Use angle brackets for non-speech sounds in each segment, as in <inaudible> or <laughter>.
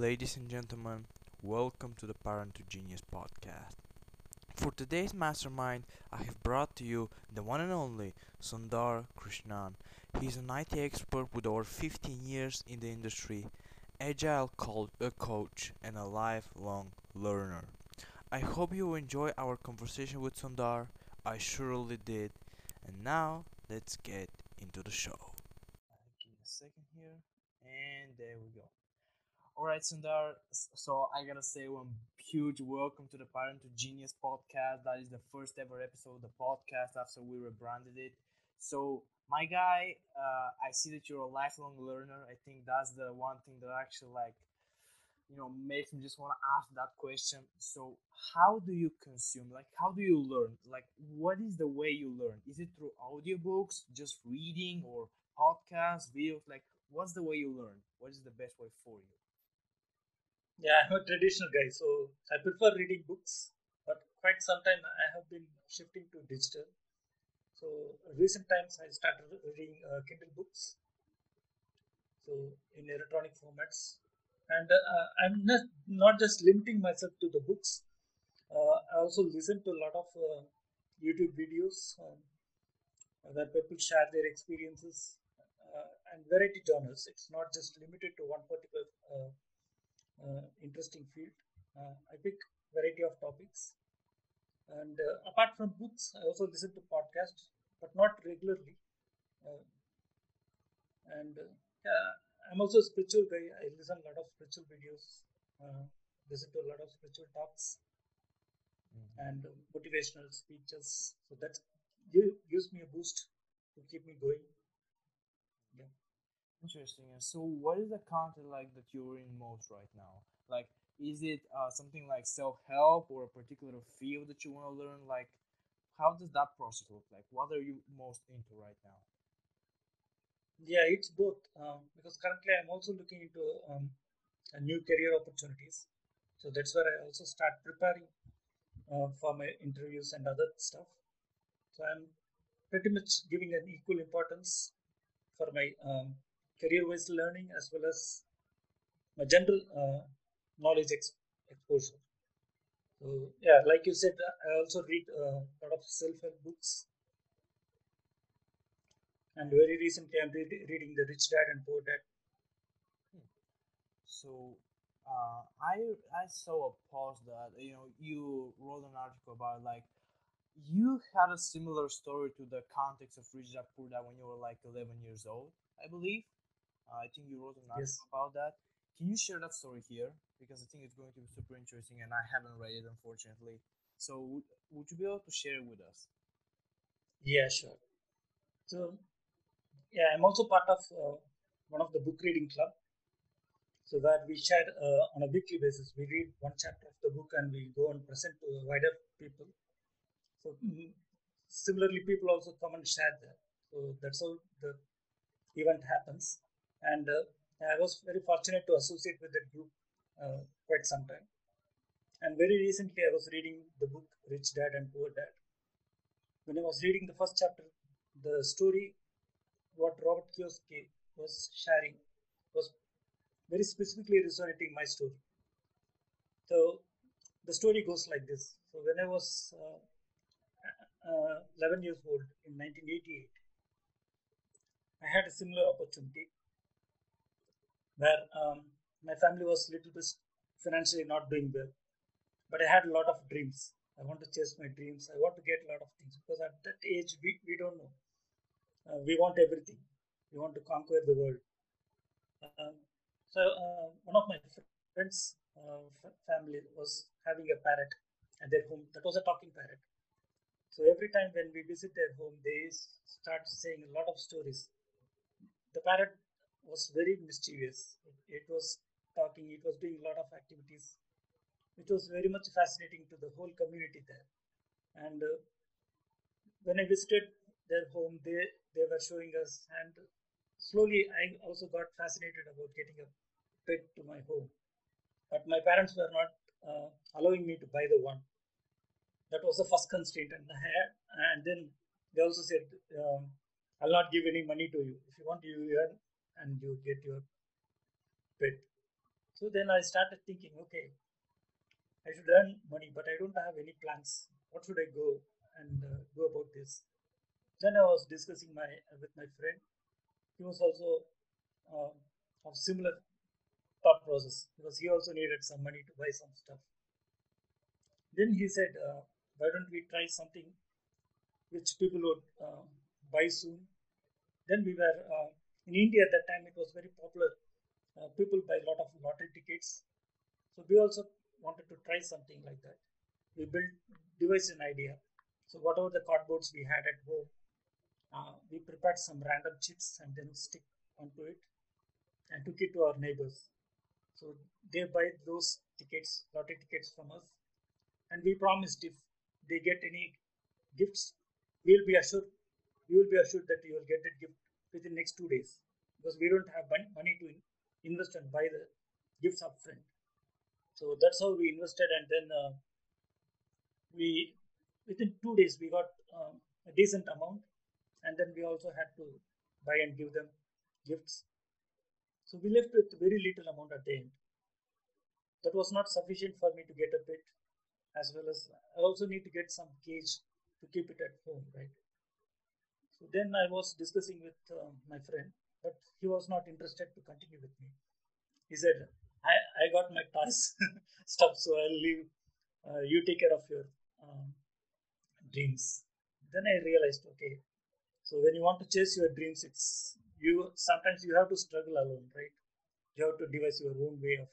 Ladies and gentlemen, welcome to the Parent to Genius podcast. For today's mastermind, I have brought to you the one and only Sundar Krishnan. He is an IT expert with over 15 years in the industry, agile called a uh, coach, and a lifelong learner. I hope you enjoy our conversation with Sundar. I surely did. And now, let's get into the show. Give me a second here, and there we go. All right, Sundar. So I gotta say one huge welcome to the Parent to Genius podcast. That is the first ever episode of the podcast after we rebranded it. So my guy, uh, I see that you're a lifelong learner. I think that's the one thing that actually like, you know, makes me just want to ask that question. So how do you consume? Like, how do you learn? Like, what is the way you learn? Is it through audiobooks, just reading, or podcasts, videos? Like, what's the way you learn? What is the best way for you? Yeah, I'm a traditional guy, so I prefer reading books. But quite some time I have been shifting to digital. So recent times I started reading uh, Kindle books, so in electronic formats, and uh, I'm not not just limiting myself to the books. Uh, I also listen to a lot of uh, YouTube videos um, where people share their experiences uh, and variety genres. It's not just limited to one particular uh, uh, interesting field. Uh, I pick variety of topics, and uh, apart from books, I also listen to podcasts, but not regularly. and yeah, I'm also a spiritual guy. I listen a lot of spiritual videos, listen to a lot of spiritual talks, mm-hmm. and motivational speeches. So that gives me a boost to keep me going. Interesting. And so, what is the content like that you're in most right now? Like, is it uh, something like self help or a particular field that you want to learn? Like, how does that process look like? What are you most into right now? Yeah, it's both. Um, because currently I'm also looking into um, a new career opportunities. So that's where I also start preparing uh, for my interviews and other stuff. So I'm pretty much giving an equal importance for my um, career-wise learning as well as general uh, knowledge ex- exposure. So yeah, like you said, I also read uh, a lot of self-help books, and very recently I'm re- reading The Rich Dad and Poor Dad. So uh, I I saw a post that you know you wrote an article about like you had a similar story to the context of Rich Dad Poor Dad when you were like 11 years old, I believe. Uh, I think you wrote an article yes. about that. Can you share that story here? Because I think it's going to be super interesting, and I haven't read it unfortunately. So, would, would you be able to share it with us? Yeah, sure. So, yeah, I'm also part of uh, one of the book reading club. So that we share uh, on a weekly basis. We read one chapter of the book and we go and present to wider people. So mm, similarly, people also come and share that. So that's how the event happens and uh, I was very fortunate to associate with that group uh, quite some time. And very recently, I was reading the book Rich Dad and Poor Dad. When I was reading the first chapter, the story, what Robert Kiyosaki was sharing, was very specifically resonating my story. So the story goes like this. So when I was uh, uh, 11 years old in 1988, I had a similar opportunity where um, my family was little bit financially not doing well. But I had a lot of dreams. I want to chase my dreams. I want to get a lot of things because at that age we, we don't know. Uh, we want everything. We want to conquer the world. Um, so uh, one of my friends' uh, family was having a parrot at their home. That was a talking parrot. So every time when we visit their home, they start saying a lot of stories. The parrot was very mischievous. It, was talking, it was doing a lot of activities. It was very much fascinating to the whole community there. And uh, when I visited their home, they, they were showing us, and slowly I also got fascinated about getting a pet to my home. But my parents were not uh, allowing me to buy the one. That was the first constraint, and and then they also said, um, "I'll not give any money to you. If you want, you and you get your pet. So then I started thinking, okay, I should earn money, but I don't have any plans. What should I go and uh, about this? Then I was discussing my with my friend. He was also uh, of similar thought process because he also needed some money to buy some stuff. Then he said, uh, "Why don't we try something which people would uh, buy soon?" Then we were uh, in India at that time. It was very popular. Uh, people buy a lot of lottery tickets, so we also wanted to try something like that. We built, devised an idea. So whatever the cardboards we had at home, uh, we prepared some random chips and then stick onto it and took it to our neighbors. So they buy those tickets, lottery tickets from us, and we promised if they get any gifts, we'll be assured, we will be assured that you will get that gift within next two days because we don't have money to invest and buy the gifts upfront. So that's how we invested, and then uh, we within two days we got um, a decent amount, and then we also had to buy and give them gifts. So we left with very little amount at the end. That was not sufficient for me to get a pet, as well as I also need to get some cage to keep it at home, right? So then I was discussing with uh, my friend, but he was not interested to continue with me. He said, I, I got my toys <laughs> stuff, so I'll leave. Uh, you take care of your um, dreams. Then I realized, okay, so when you want to chase your dreams, it's you sometimes you have to struggle alone, right? You have to devise your own way of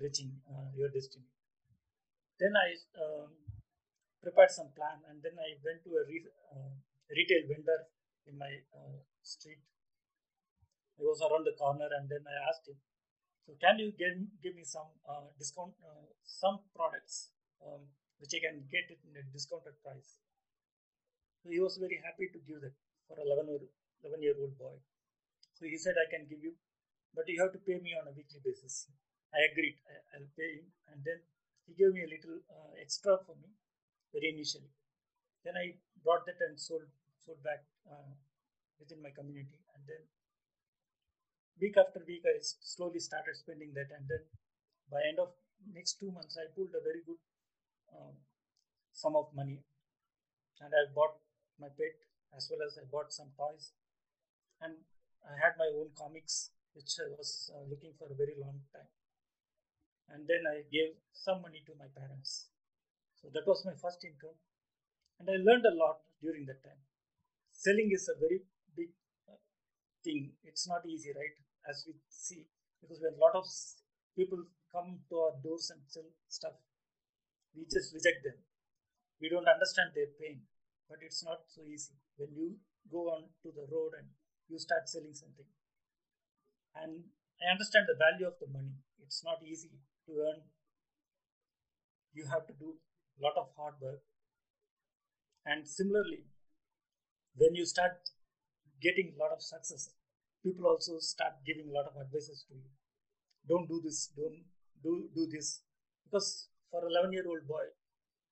reaching uh, your destiny. Then I um, prepared some plan, and then I went to a re- uh, retail vendor in my uh, street. It was around the corner, and then I asked him, so can you give, give me some uh, discount, uh, some products um, which I can get it in a discounted price? So he was very happy to give that for 11 or 11 year old boy. So he said, I can give you, but you have to pay me on a weekly basis. I agreed, I, will pay him. And then he gave me a little uh, extra for me very initially. Then I brought that and sold, sold back uh, within my community. And then week after week, I slowly started spending that, and then by end of next two months, I pulled a very good um, sum of money, and I bought my pet as well as I bought some toys, and I had my own comics which I was uh, looking for a very long time, and then I gave some money to my parents. So that was my first income, and I learned a lot during that time. Selling is a very big thing. It's not easy, right? As we see, because when a lot of people come to our doors and sell stuff, we just reject them. We don't understand their pain, but it's not so easy. When you go on to the road and you start selling something, and I understand the value of the money. It's not easy to earn. You have to do a lot of hard work. And similarly, when you start getting a lot of success, people also start giving a lot of advices to you. Don't do this, don't do, do this. Because for 11 year old boy,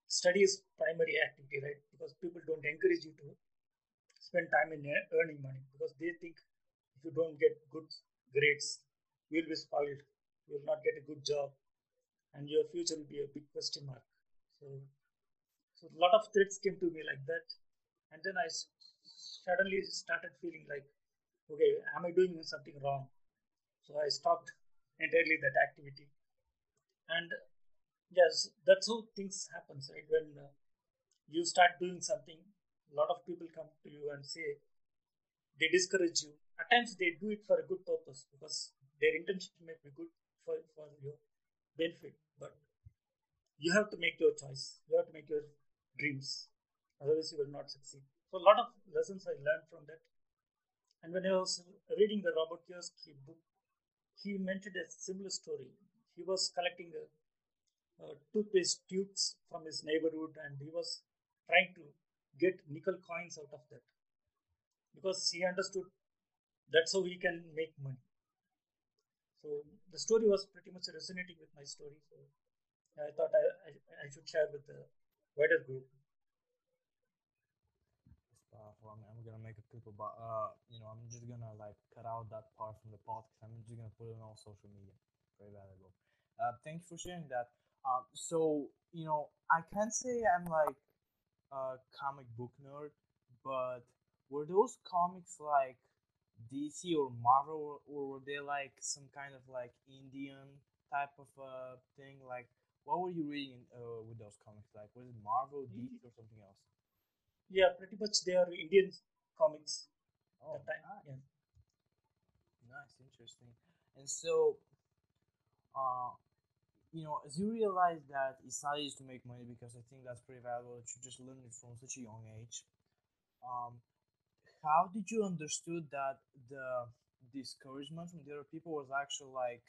study is primary activity, right? Because people don't encourage you to spend time in earning money because they think if you don't get good grades, you'll be spoiled, you will not get a good job, and your future will be a big question mark. So, so a lot of threats came to me like that, and then I suddenly started feeling like, okay, am I doing something wrong? So I stopped entirely that activity. And yes, that's how things happen, right? When uh, you start doing something, a lot of people come to you and say they discourage you. At times they do it for a good purpose because their intention may be good for, for your benefit, but you have to make your choice. You have to make your dreams. Otherwise, you will not succeed. So a lot of lessons I learned from that. And when I was reading the Robert Kiyosaki book, he mentioned a similar story. He was collecting a, a toothpaste tubes from his neighborhood and he was trying to get nickel coins out of that because he understood that's how he can make money. So the story was pretty much resonating with my story. So I thought I, I, I should share with the wider group I'm, gonna make a clip about, uh, you know, I'm just gonna like cut out that part from the podcast. I'm just gonna put it on all social media. very valuable. Uh, thank you for sharing that. Um, so you know, I can't say I'm like a comic book nerd, but were those comics like DC or Marvel, or, or were they like some kind of like Indian type of uh, thing? Like, what were you reading uh, with those comics? Like, was it Marvel, DC, or something else? Yeah, pretty much they are Indian comics Oh, nice, Yeah. nice, interesting. And so, uh, you know, as you realize that it's not easy to make money because I think that's pretty valuable that you just learned it from such a young age. Um, how did you understood that the discouragement from the other people was actually like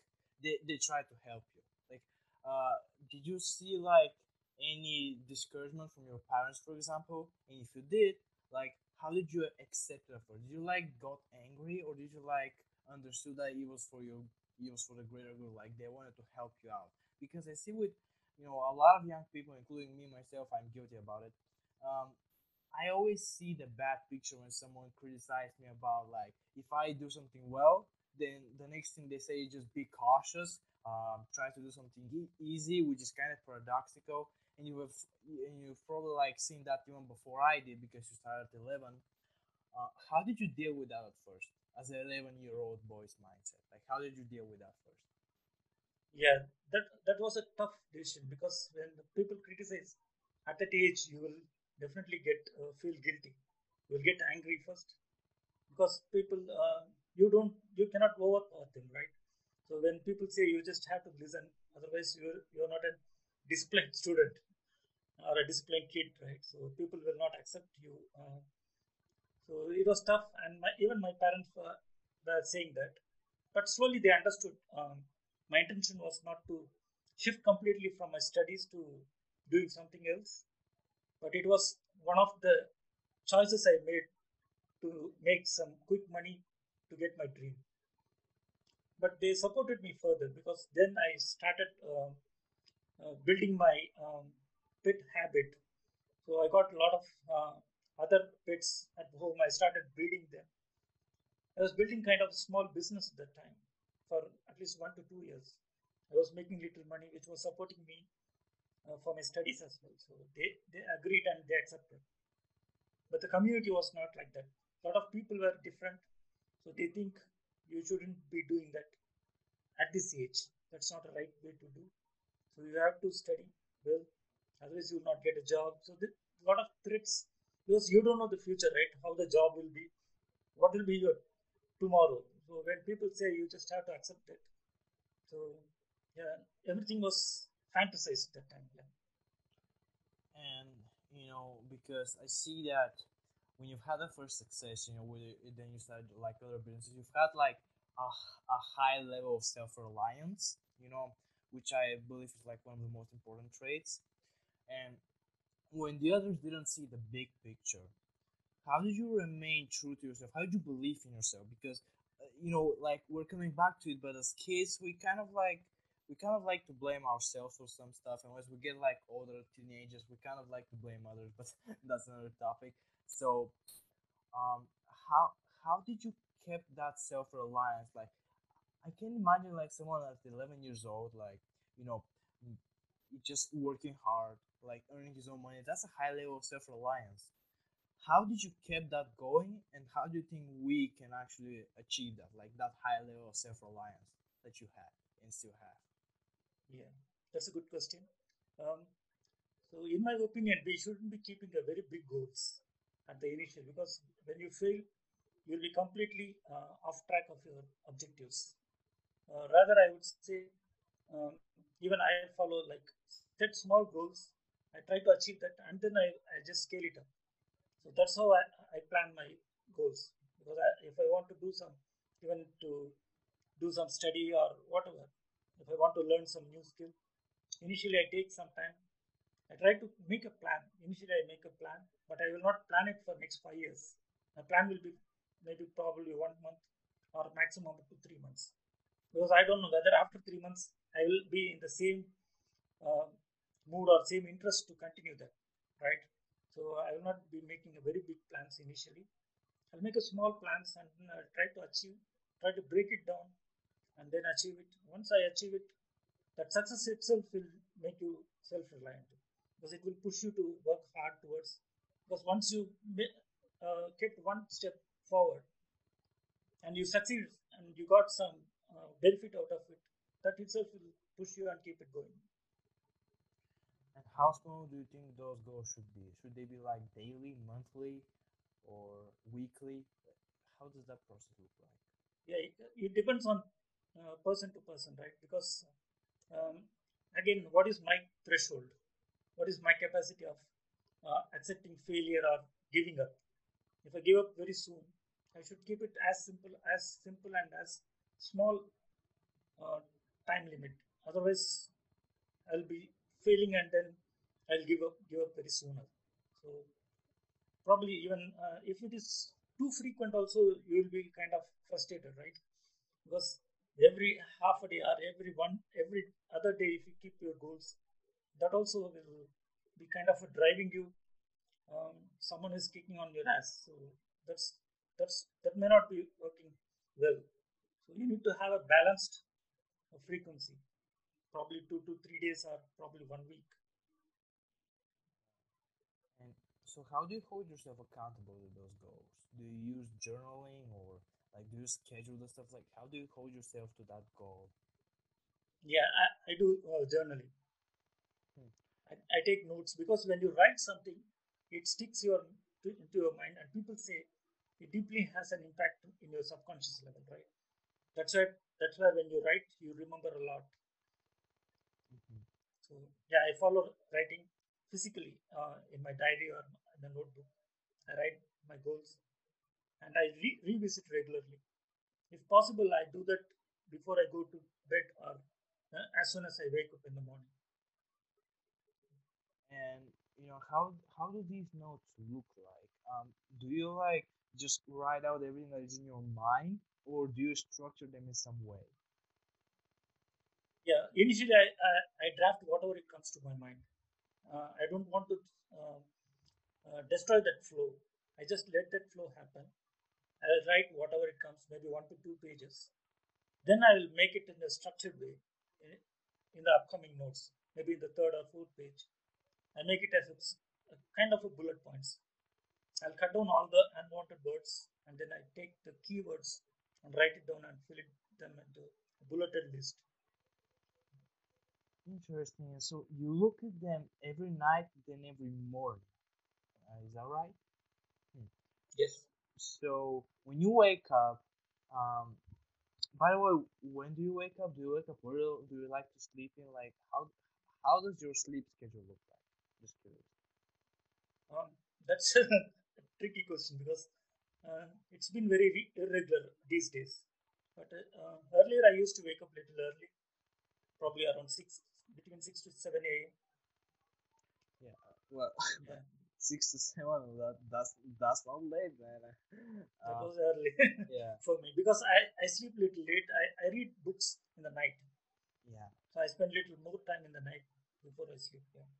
they, they tried to help you? Like, uh, did you see like any discouragement from your parents, for example? And if you did, like, how did you accept it? For did you like got angry or did you like understood that it was for your it was for the greater good? Like they wanted to help you out because I see with you know a lot of young people, including me myself, I'm guilty about it. Um, I always see the bad picture when someone criticizes me about like if I do something well, then the next thing they say is just be cautious, um, try to do something e- easy, which is kind of paradoxical. And you have and you've probably like seen that even before I did because you started at eleven. Uh, how did you deal with that at first, as an eleven-year-old boy's mindset? Like, how did you deal with that first? Yeah, that that was a tough decision because when people criticize at that age, you will definitely get uh, feel guilty. You will get angry first because people uh, you don't you cannot overpower them, right? So when people say you just have to listen, otherwise you're you're not a disciplined student or a disciplined kid, right? So people will not accept you. Uh, so it was tough, and my, even my parents were, were saying that, but slowly they understood. Um, my intention was not to shift completely from my studies to doing something else, but it was one of the choices I made to make some quick money to get my dream. But they supported me further because then I started uh, building my um, pet habit. So I got a lot of uh, other pets at home. I started breeding them. I was building kind of a small business at that time for at least one to two years. I was making little money, which was supporting me uh, for my studies as well. So they, they agreed and they accepted. But the community was not like that. A lot of people were different. So they think you shouldn't be doing that at this age. That's not the right way to do. So you have to study well, otherwise you will not get a job. So a lot of threats because you don't know the future, right? How the job will be, what will be your tomorrow. So when people say you just have to accept it. So yeah, everything was fantasized that time. Yeah. and you know because i see that when you've had the first success you know with it, then you start like other businesses you've had like a, a high level of self-reliance you know which i believe is like one of the most important traits. And when the others didn't see the big picture how did you remain true to yourself? How did you believe in yourself? Because uh, you know like we're coming back to it but as kids we kind of like we kind of like to blame ourselves for some stuff. And as we get like older teenagers we kind of like to blame others but <laughs> that's another topic. So um how how did you keep that self-reliance? Like i can't imagine like someone at 11 years old like you know just working hard like earning his own money that's a high level of self-reliance how did you keep that going and how do you think we can actually achieve that like that high level of self-reliance that you had and still have Yeah, that's a good question. Um, so, in my opinion, we shouldn't be keeping a very big goals at the initial because when you fail, you'll be completely uh, off track of your objectives. Uh, rather, I would say, um, even I follow like set small goals. I try to achieve that, and then I, I just scale it up. So that's how I, I plan my goals. Because I, if I want to do some, even to do some study or whatever, if I want to learn some new skill, initially I take some time. I try to make a plan. Initially I make a plan, but I will not plan it for next five years. My plan will be maybe probably one month or maximum up to three months. Because I don't know whether after three months I will be in the same uh, mood or same interest to continue that, right? So I will not be making a very big plans initially. I'll make a small plans and uh, try to achieve, try to break it down and then achieve it. Once I achieve it, that success itself will make you self-reliant because it will push you to work hard towards. Because once you uh, get one step forward and you succeed and you got some uh, benefit out of it, that itself will push you and keep it going. And how small do you think those goals should be? Should they be like daily, monthly, or weekly? How does that process look like? Yeah, it, it depends on uh, person to person, right? Because um, again, what is my threshold? What is my capacity of uh, accepting failure or giving up? If I give up very soon, I should keep it as simple as simple and as small uh, time limit. Otherwise, I'll be failing and then I'll give up give up very sooner. So probably even uh, if it is too frequent, also you will be kind of frustrated, right? Because every half a day or every one every other day, if you keep your goals, that also will be kind of driving you. Um, someone is kicking on your ass, so that's that's that may not be working well. So you need to have a balanced frequency probably two to three days or probably one week. And so, how do you hold yourself accountable to those goals? Do you use journaling or like do you schedule the stuff? Like, how do you hold yourself to that goal? Yeah, I, I do uh, journaling. Hmm. I, I take notes because when you write something, it sticks your to, into your mind, and people say it deeply has an impact in your subconscious level, right? That's why that's why when you write, you remember a lot. So yeah, I follow writing physically uh, in my diary or in a notebook. I write my goals and I re- revisit regularly. If possible, I do that before I go to bed or uh, as soon as I wake up in the morning. And you know how how do these notes look like? Um, do you like just write out everything that is in your mind, or do you structure them in some way? yeah initially I, I, I, draft whatever it comes to my mind. Uh, i don't want to uh, uh, destroy that flow. I just let that flow happen. I'll write whatever it comes maybe one to two pages. Then i will make it in a structured way in, in the upcoming notes maybe in the third or fourth page. I make it as a, a kind of a bullet points. I'll cut down all the unwanted words and then i take the keywords and write it down and fill it them into a bulleted list Interesting. So you look at them every night, then every morning. Uh, is that right? Hmm. Yes. So when you wake up, um, by the way, when do you wake up? Do you wake up early? Do you like to sleep in? Like how how does your sleep schedule look like? Just curious. Um, that's <laughs> a tricky question because it's been very irregular these days. But uh, earlier I used to wake up little early, probably around six between 6 to 7 a.m. Yeah, well, yeah. <laughs> 6 to 7, that, that's, that's not late, man. that uh, was early <laughs> yeah. for me because I, I sleep little late. I, I read books in the night. Yeah. So I spend little more time in the night before I sleep. Yeah.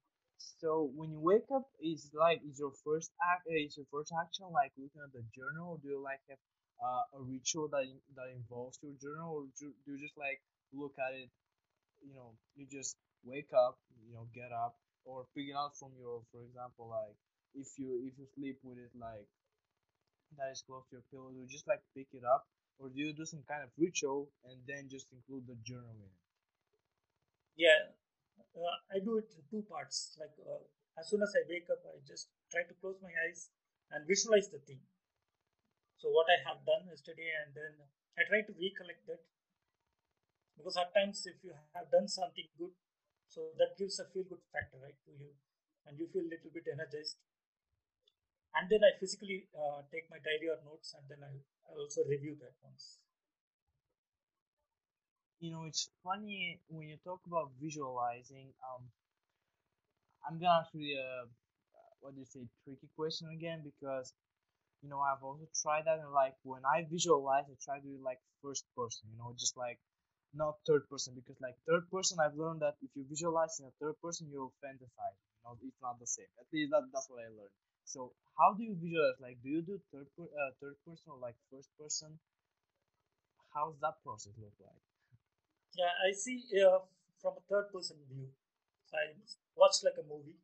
So when you wake up, is like is your first act uh, is your first action like looking at the journal? Or do you like have uh, a ritual that that involves your journal, or do, you just like look at it you know you just wake up you know get up or pick it out from your for example like if you if you sleep with it like that is close to your pillow do you just like pick it up? Or do you do some kind of ritual and then just include the journal in it? Yeah uh, i do it in two parts. Like uh, as soon as i wake up i just try to close my eyes and visualize the thing. So what i have done yesterday and then i try to recollect that. Because at times if you have done something good so that gives a feel good factor right to you. And you feel a little bit energized. And then i physically uh, take my diary or notes and then I, I also review that once you know it's funny when you talk about visualizing um i'm gonna ask you a what do you say tricky question again because you know i've also tried that and like when i visualize i try to do like first person you know just like not third person because like third person I've learned that if you visualize in a third person you'll fantasize. You know, it's not the same. At least that, that's what I learned. So how do you visualize? Like, do you do third per, uh, third person or like first person? How's that process look like? Yeah, I see uh, from a third person view. So I watch like a movie.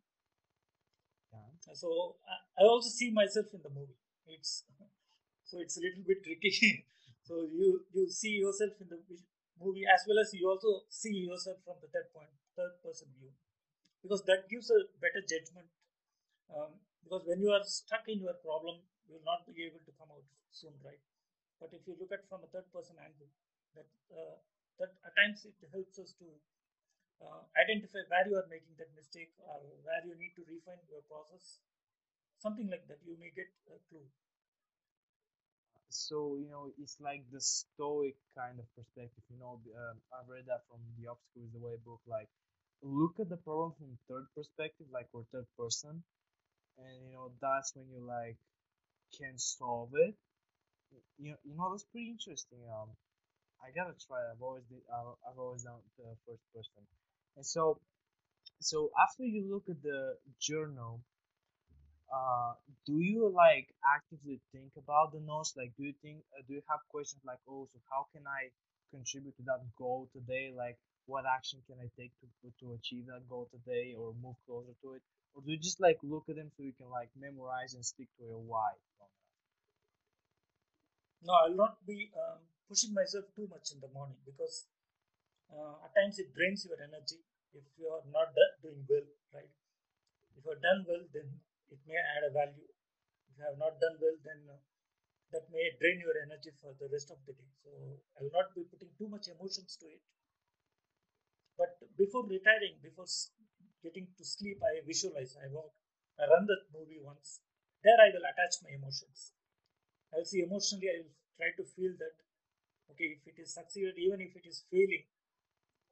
Yeah. So I, I also see myself in the movie. It's <laughs> so it's a little bit tricky. <laughs> so you you see yourself in the movie as well as you also see yourself from the third point, third person view, because that gives a better judgment. Um, because when you are stuck in your problem, you will not be able to come out soon, right? But if you look at from a third person angle, that uh, that at times it helps us to uh, identify where you are making that mistake or where you need to refine your process something like that you may get a clue So, you know, it's like the stoic kind of perspective. You know, um, I've read that from the Obstacle is the Way book. Like, look at the problem from third perspective, like or third person, and you know that's when you like can solve it. You know, you know that's pretty interesting. Um, I gotta try. I've always did. I've I've always done the first person, and so so after you look at the journal uh do you like actively think about the notes like do you think uh, do you have questions like oh so how can i contribute to that goal today like what action can i take to to achieve that goal today or move closer to it or do you just like look at them so you can like memorize and stick to your why no i'll not be um, pushing myself too much in the morning because uh, at times it drains your energy if you are not doing well right? If you are done well then it may add a value. If you have not done well then uh, that may drain your energy for the rest of the day. So i will not be putting too much emotions to it. But before retiring before getting to sleep i visualize i walk i run that movie once. There i will attach my emotions I'll see emotionally, I will try to feel that, okay, if it is succeeded, even if it is failing,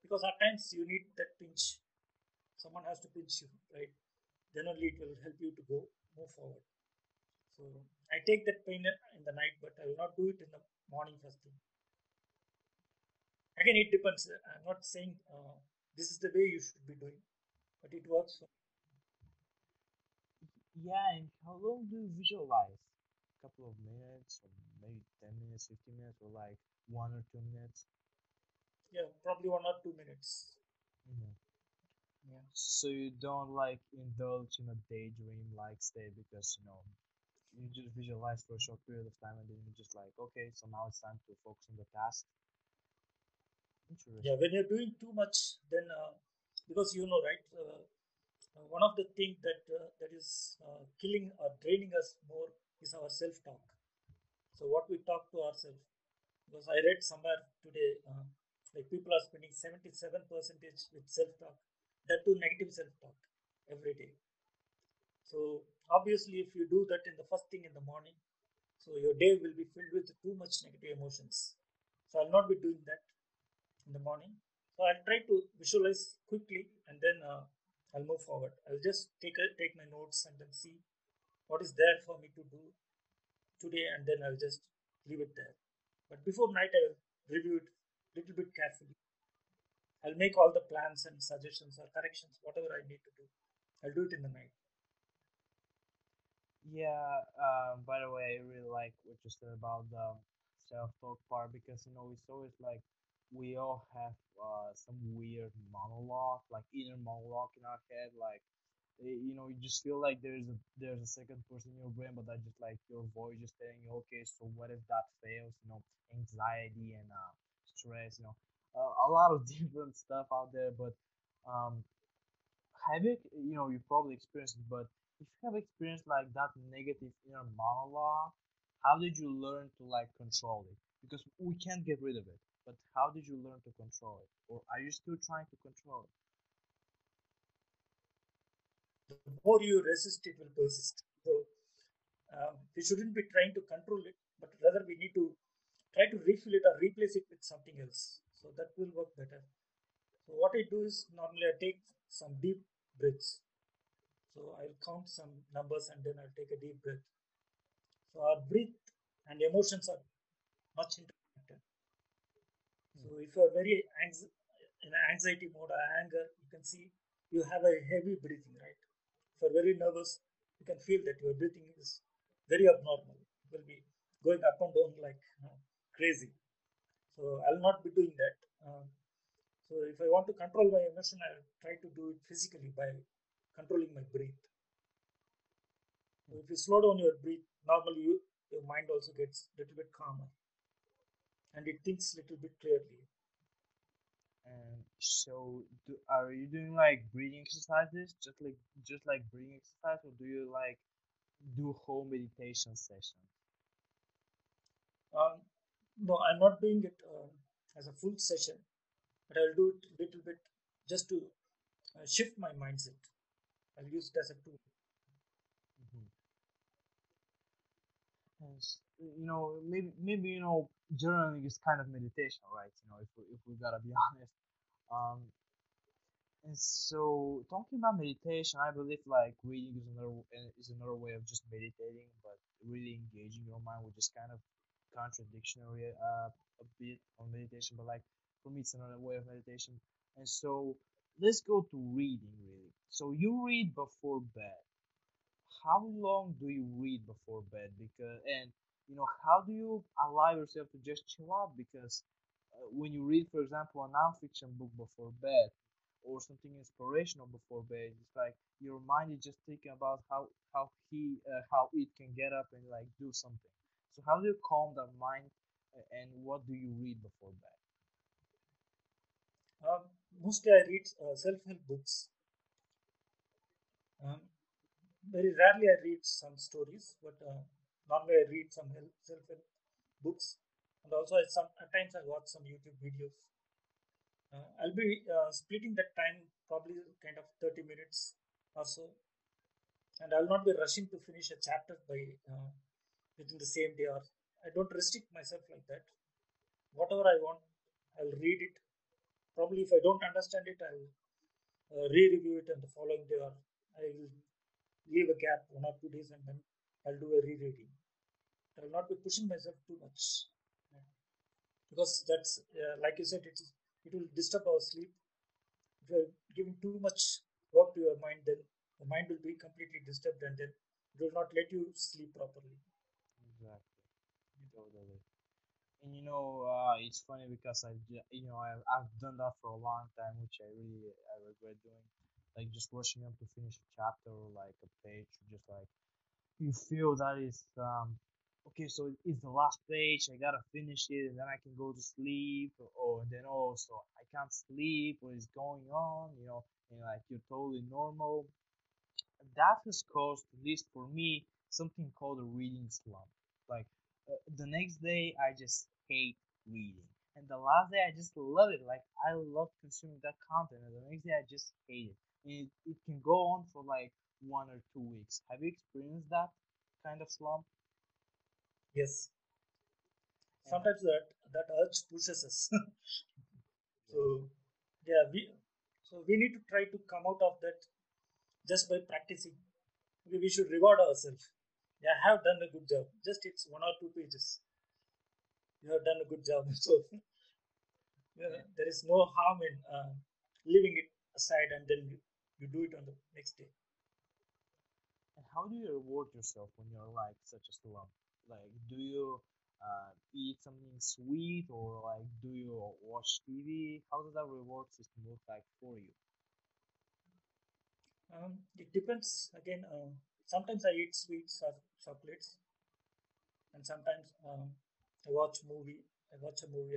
because at times you need that pinch. Someone has to pinch you, right? Then only it will help you to go, move forward. So I take that pain in the night, but I will not do it in the morning first thing. Again, it depends. I'm not saying uh, this is the way you should be doing, but it works. For, yeah and how long do you visualize couple of minutes or maybe 10 minutes 15 minutes or like one or two minutes yeah, probably one or two minutes. Mhm. Yeah. So you don't like indulge in a daydream like state because you know you just visualize for a short period of time and then you're just like okay so now it's time to focus on the task. Yeah, when you're doing too much, then uh, because you know, right? Uh, Uh, one of the things that uh, that is uh, killing or draining us more is our self-talk. So what we talk to ourselves. Because I read somewhere today, uh, like people are spending 77 percentage with self-talk, that too negative self-talk every day. So obviously, if you do that in the first thing in the morning, so your day will be filled with too much negative emotions. So I'll not be doing that in the morning. So I'll try to visualize quickly and then uh, I'll move forward. I'll just take a, take my notes and then see what is there for me to do today and then I'll just leave it there. But before night, I'll review it a little bit carefully. I'll make all the plans and suggestions or corrections, whatever I need to do. I'll do it in the night. Yeah. Um. By the way, I really like what you said about the self-talk part because you know it's always like we all have uh some weird monologue like inner monologue in our head like you know you just feel like there's a there's a second person in your brain but that just like your voice just telling you okay so what if that fails? You know anxiety and uh stress you know uh, a lot of <laughs> different stuff out there but um have you you know you probably experienced it but if you have experienced like that negative inner monologue how did you learn to like control it? Because we can't get rid of it but how did you learn to control it? Or are you still trying to control it The more you resist, it will persist. So um, we shouldn't be trying to control it, but rather we need to try to refill it or replace it with something else. So that will work better. So what I do is normally I take some deep breaths. So I'll count some numbers and then I'll take a deep breath. So our breath and emotions are much interconnected. So if you are very anx- in anxiety mode or anger, you can see you have a heavy breathing, right? If you're very nervous, you can feel that your breathing is very abnormal. It will be going up and down like uh, crazy. So I'll not be doing that. Um, So if I want to control my emotion, I will try to do it physically by controlling my breath. So if you slow down your breath, normally you, your mind also gets a little bit calmer and it thinks a little bit clearly. And so, do, are you doing like breathing exercises, just like just like breathing exercise, or do you like do whole meditation sessions? Um, no, I'm not doing it um, as a full session, but I'll do it a little bit just to uh, shift my mindset. I'll use it as a tool. hmm s- you know, maybe maybe you know, journaling is kind of meditation, right? You know, if we, if we gotta be <laughs> honest. Um, And so, talking about meditation, I believe like reading is another uh, is another way of just meditating, but really engaging your mind, which is kind of contradictory uh, a bit on meditation. But like for me, it's another way of meditation. And so, let's go to reading really. So you read before bed. How long do you read before bed? Because and you know how do you allow yourself to just chill out? Because uh, when you read, for example, a nonfiction book before bed or something inspirational before bed, it's like your mind is just thinking about how how he uh, how it can get up and like do something. So how do you calm that mind and what do you read before bed? Um, mostly I read uh, self-help books. Um, very rarely I read some stories, but uh, normally I read some self-help books, and also some at times I watch some YouTube videos. Uh, I'll be uh, splitting that time probably kind of 30 minutes or so, and I'll not be rushing to finish a chapter by uh, within the same day. Or I don't restrict myself like that. Whatever I want, I'll read it. Probably if I don't understand it, I'll uh, re-review it and the following day, or I will leave a gap one or two days and then I'll do a rereading. I'll not be pushing myself too much because that's uh, like you said, it will disturb our sleep. If you're giving too much work to your mind, then the mind will be completely disturbed and then it will not let you sleep properly. Exactly, totally. And you know, uh, it's funny because I, you know, I've, I've done that for a long time, which I really I regret doing. Like just rushing up to finish a chapter or like a page, just like you feel that is um okay, so it's the last page. I gotta finish it, and then I can go to sleep. Or, or then also I can't sleep. What is going on? You know, and like you're totally normal that has caused, at least for me, something called a reading slump. Like uh, the next day, I just hate reading, and the last day, I just love it. Like I love consuming that content, and the next day, I just hate it. And it, it can go on for like one or two weeks. Have you experienced that kind of slump? Yes, sometimes that that urge pushes us. <laughs> so yeah, we so we need to try to come out of that just by practicing. We, we should reward ourselves. Yeah, I have done a good job. Just it's one or two pages. You have done a good job. <laughs> So yeah, there is no harm in uh, leaving it aside and then you, you do it on the next day. and how do you reward yourself when you're like such a slump? Like, do you uh, eat something sweet or like do you watch TV? How does that reward system look like for you? Um, it depends. Again, uh, sometimes I eat sweets or chocolates, and sometimes um, I watch movie. I watch a movie,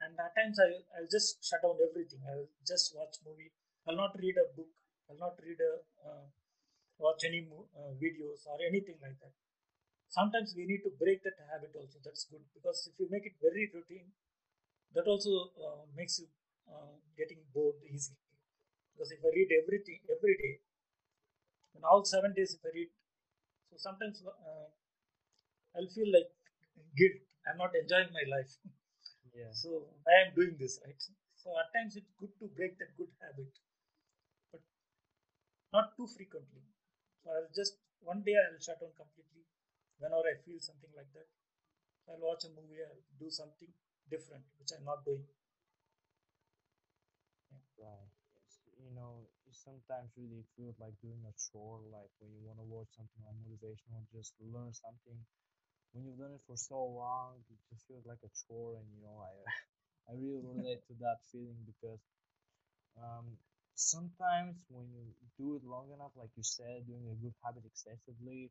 and at times I I'll just shut down everything. I'll just watch movie. I'll not read a book. I'll not read a uh, watch any uh, videos or anything like that. Sometimes we need to break that habit also. That's good because if you make it very routine, that also uh, makes you uh, getting bored easily. Because if I read everything every day, and all seven days if I read, so sometimes uh, I'll feel like guilt. I'm not enjoying my life. Yeah, So I am doing this, right? So at times it's good to break that good habit, but not too frequently. So I'll just one day I'll shut down completely whenever I feel something like that. I'll watch a movie, I'll do something different, which I'm not doing. Yeah. right. Yes. You know, sometimes really feels like doing a chore, like when you want to watch something like motivational, just learn something. When you've done it for so long, it just feels like a chore, and you know, I <laughs> I really relate to that feeling because um, sometimes when you do it long enough, like you said, doing a good habit excessively,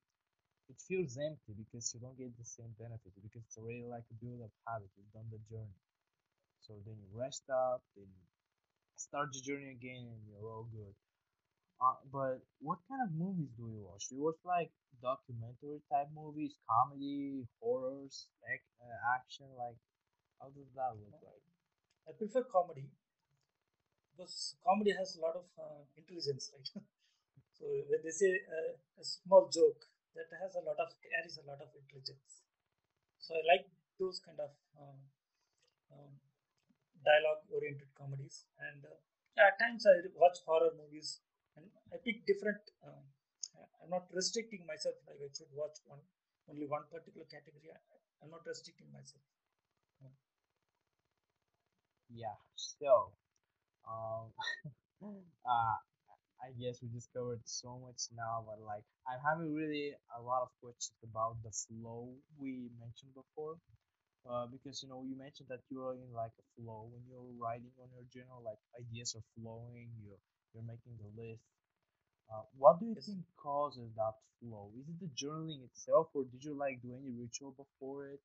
it feels empty because you don't get the same benefit because it's already like a build up habit. You've done the journey. So then you rest up, then you start the journey again, and you're all good. Uh, but what kind of movies do you watch? Do you watch like documentary type movies, comedy, horrors, ac- uh, action? Like, how does that look like? I prefer comedy because comedy has a lot of uh, intelligence, right? <laughs> so when they say uh, a small joke, that has a lot of carries a lot of intelligence. So I like those kind of um, um, dialogue-oriented comedies, and uh, at times I watch horror movies, and I pick different. Um, I'm not restricting myself like I should watch one only one particular category. I, I'm not restricting myself. Uh, Yeah. So, um, <laughs> uh, I guess we discovered so much now, but like I'm having really a lot of questions about the flow we mentioned before. Uh, because you know you mentioned that you're in like a flow when you're writing on your journal, like ideas are flowing, you're you're making the list. Uh, what do you yes. think causes that flow? Is it the journaling itself, or did you like do any ritual before it?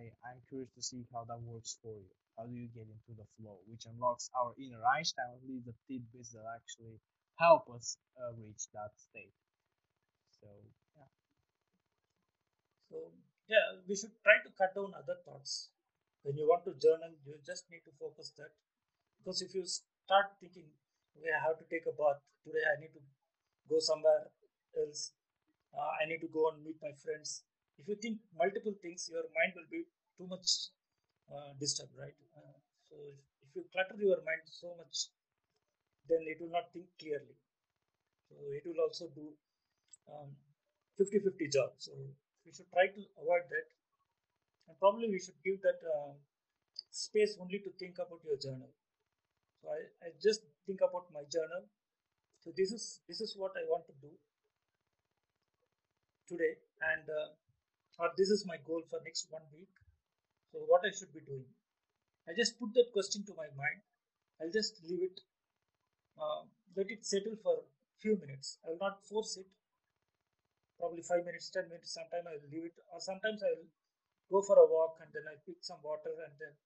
I I'm curious to see how that works for you. How do you get into the flow, which unlocks our inner Einstein, or leaves the tidbits that actually help us uh, reach that state? So yeah. So yeah, we should try to cut down other thoughts. When you want to journal, you just need to focus that because if you start thinking, okay, I have to take a bath today, I need to go somewhere else, uh, I need to go and meet my friends. If you think multiple things, your mind will be too much uh, disturbed, right? Uh, so if, if you clutter your mind so much, then it will not think clearly. So it will also do um, 50-50 job. So we should try to avoid that. And probably we should give that uh, space only to think about your journal. So I, I just think about my journal. So this is this is what I want to do today, and uh, or this is my goal for next one week. So what I should be doing. I just put that question to my mind. I'll just leave it, uh, let it settle for a few minutes. I will not force it. Probably five minutes, ten minutes. sometime I will leave it, or sometimes I will go for a walk and then I pick some water and then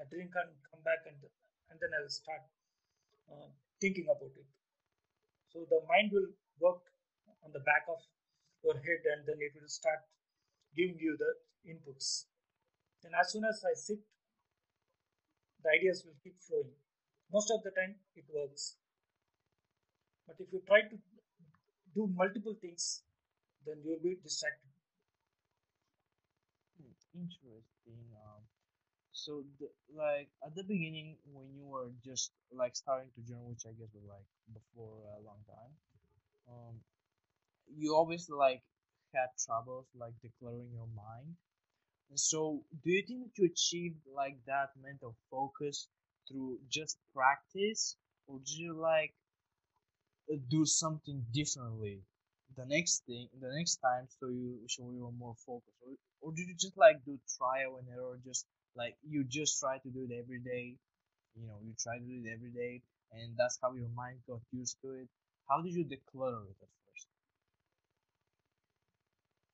I drink and come back and and then I will start uh, thinking about it. So the mind will work on the back of your head and then it will start giving you the inputs. Then as soon as I sit, the ideas will keep flowing. Most of the time it works. But if you try to do multiple things, then you'll be distracted. Hmm, interesting. Um, so the, like at the beginning when you were just like starting to journal, which I guess was like before a long time, um, you obviously like had troubles like declaring your mind. And so do you think that you achieved like that mental focus through just practice, or did you like uh, do something differently the next thing the next time so you so you were more focused? Or, or did you just like do trial and error just like you just try to do it every day? You know you try to do it every day and that's how your mind got used to it. How did you declutter it at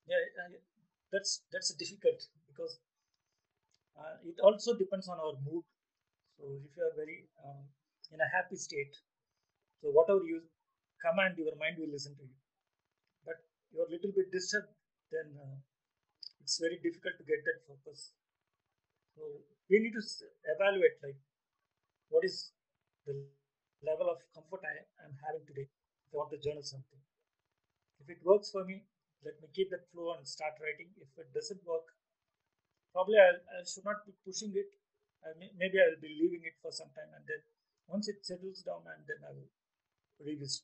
Yeah, that's that's difficult because uh, it also depends on our mood. So if you are very um, in a happy state, so whatever you command, your mind will listen to you. But you're a little bit disturbed, then uh, it's very difficult to get that focus. So we need to evaluate like what is the level of comfort I am having today if I want to journal something. If it works for me, let me keep that flow and start writing. If it doesn't work, probably I, I should not be pushing it. I may, maybe I will be leaving it for some time and then once it settles down and then I will revisit.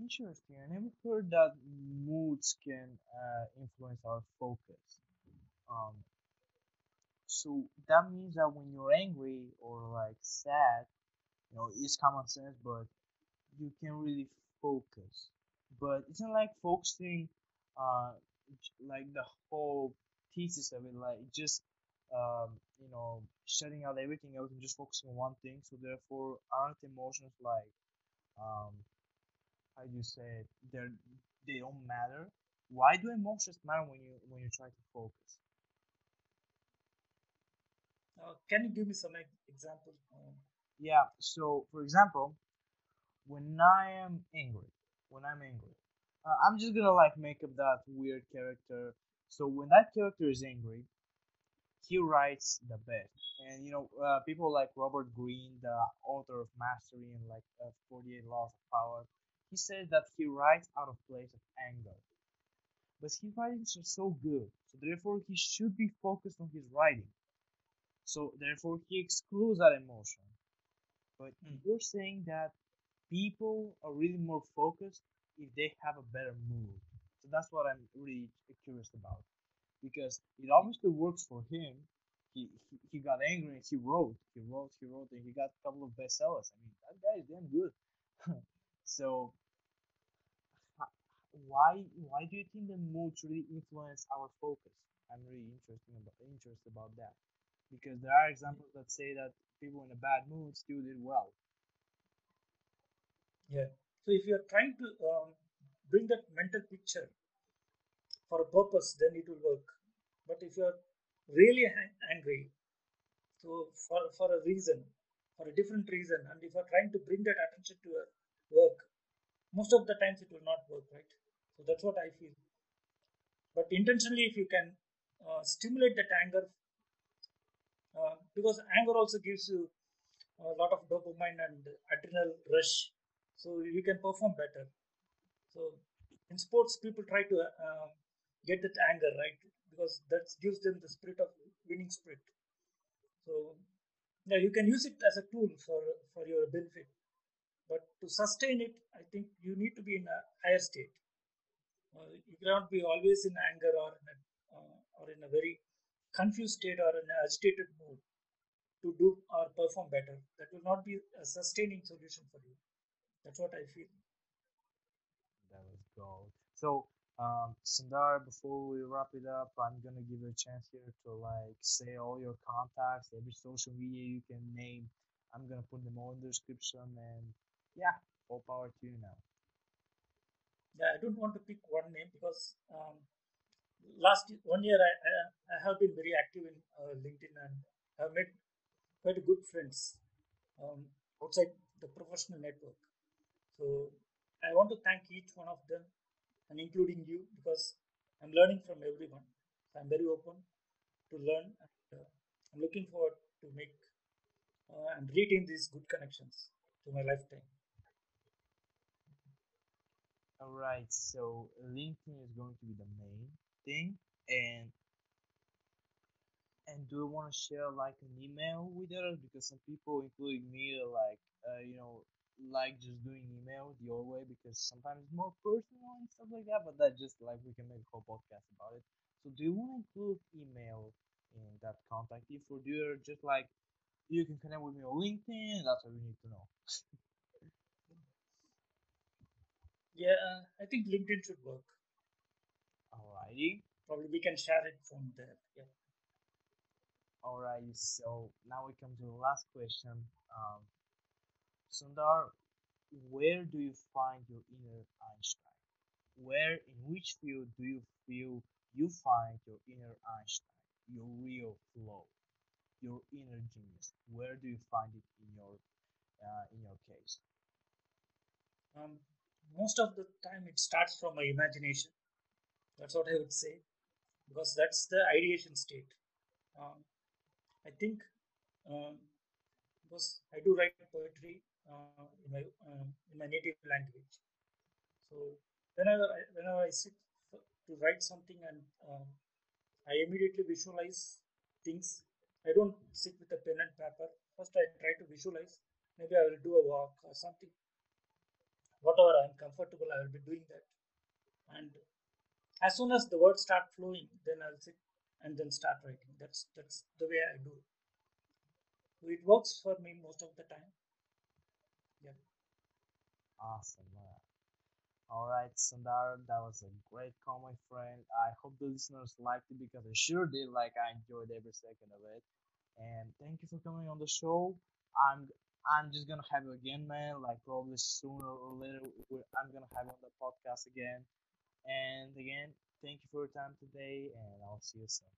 interesting i never heard that moods can uh, influence our focus um so that means that when you're angry or like sad you know it's common sense but you can really focus. But it's not like focusing, uh, like the whole thesis of it, like just um, you know shutting out everything else and just focusing on one thing. So therefore, aren't emotions like um, how you say it? They're they don't matter. Why do emotions matter when you when you try to focus? Uh, can you give me some examples? Yeah. So for example, when I am angry, when I'm angry, uh, I'm just gonna like make up that weird character. So when that character is angry, he writes the best. And you know, uh, people like Robert Greene, the author of Mastery and like uh, 48 Laws of Power, he says that he writes out of place of anger. But his writings are so good, so therefore he should be focused on his writing. So therefore he excludes that emotion. But mm. you're saying that people are really more focused if they have a better mood. So that's what I'm really curious about. Because it obviously works for him. He, he, he got angry and he wrote, he wrote, he wrote, and he got a couple of bestsellers. I mean, that guy is damn good. <laughs> so, why why do you think the moods really influence our focus? I'm really interested about interested about that because there are examples that say that people in a bad mood still did well. Yeah. So if you are trying to um, bring that mental picture for a purpose, then it will work. But if you are really angry, so for, for a reason, for a different reason, and if you are trying to bring that attention to your work, most of the times it will not work, right? So that's what I feel. But intentionally, if you can uh, stimulate that anger, uh, because anger also gives you a lot of dopamine and adrenal rush, so you can perform better. So in sports, people try to uh, get that anger right because that gives them the spirit of winning spirit. So yeah, you can use it as a tool for for your benefit, but to sustain it, I think you need to be in a higher state. Uh, you cannot be always in anger or in a, uh, or in a very confused state or in an agitated mood to do or perform better. That will not be a sustaining solution for you. That's what I feel. That was gold. So, um, Sundar, before we wrap it up, I'm gonna give you a chance here to like say all your contacts, every social media you can name. I'm gonna put them all in the description, and yeah, all power to you now. Yeah, I don't want to pick one name because um, last one year I, I, I have been very active in uh, LinkedIn and have made quite good friends um, outside the professional network. So I want to thank each one of them and including you because I'm learning from everyone. So I'm very open to learn and uh, I'm looking forward to make uh, and retain these good connections to my lifetime. All right, so LinkedIn is going to be the main thing, and and do you want to share like an email with us because some people, including me, like uh, you know like just doing email the old way because sometimes it's more personal and stuff like that. But that just like we can make a whole podcast about it. So do you want to include email in that contact info? Do you are just like you can connect with me on LinkedIn? That's what we need to know. <laughs> yeah, I think LinkedIn should work. Alrighty. Probably we can share it from there. Yeah. Alright, so now we come to the last question. Um, Sundar, where do you find your inner Einstein? Where, in which field do you feel you find your inner Einstein, your real flow, your inner genius? Where do you find it in your uh, in your case? Um, most of the time, it starts from my imagination. That's what I would say, because that's the ideation state. Um, I think um, because I do write poetry uh, in my uh, in my native language. So whenever I, whenever I sit to write something and um, I immediately visualize things. I don't sit with a pen and paper. First, I try to visualize. Maybe I will do a walk or something. Whatever I'm comfortable, I will be doing that. And as soon as the words start flowing, then I'll sit and then start writing. That's that's the way I do. It works for me most of the time. Awesome. All right, Sundar, that was a great call, my friend. I hope the listeners liked it because I sure did. Like I enjoyed every second of it. And thank you for coming on the show. I'm I'm just gonna have you again, man. Like probably sooner or later, I'm gonna have you on the podcast again. And again, thank you for your time today, and I'll see you soon.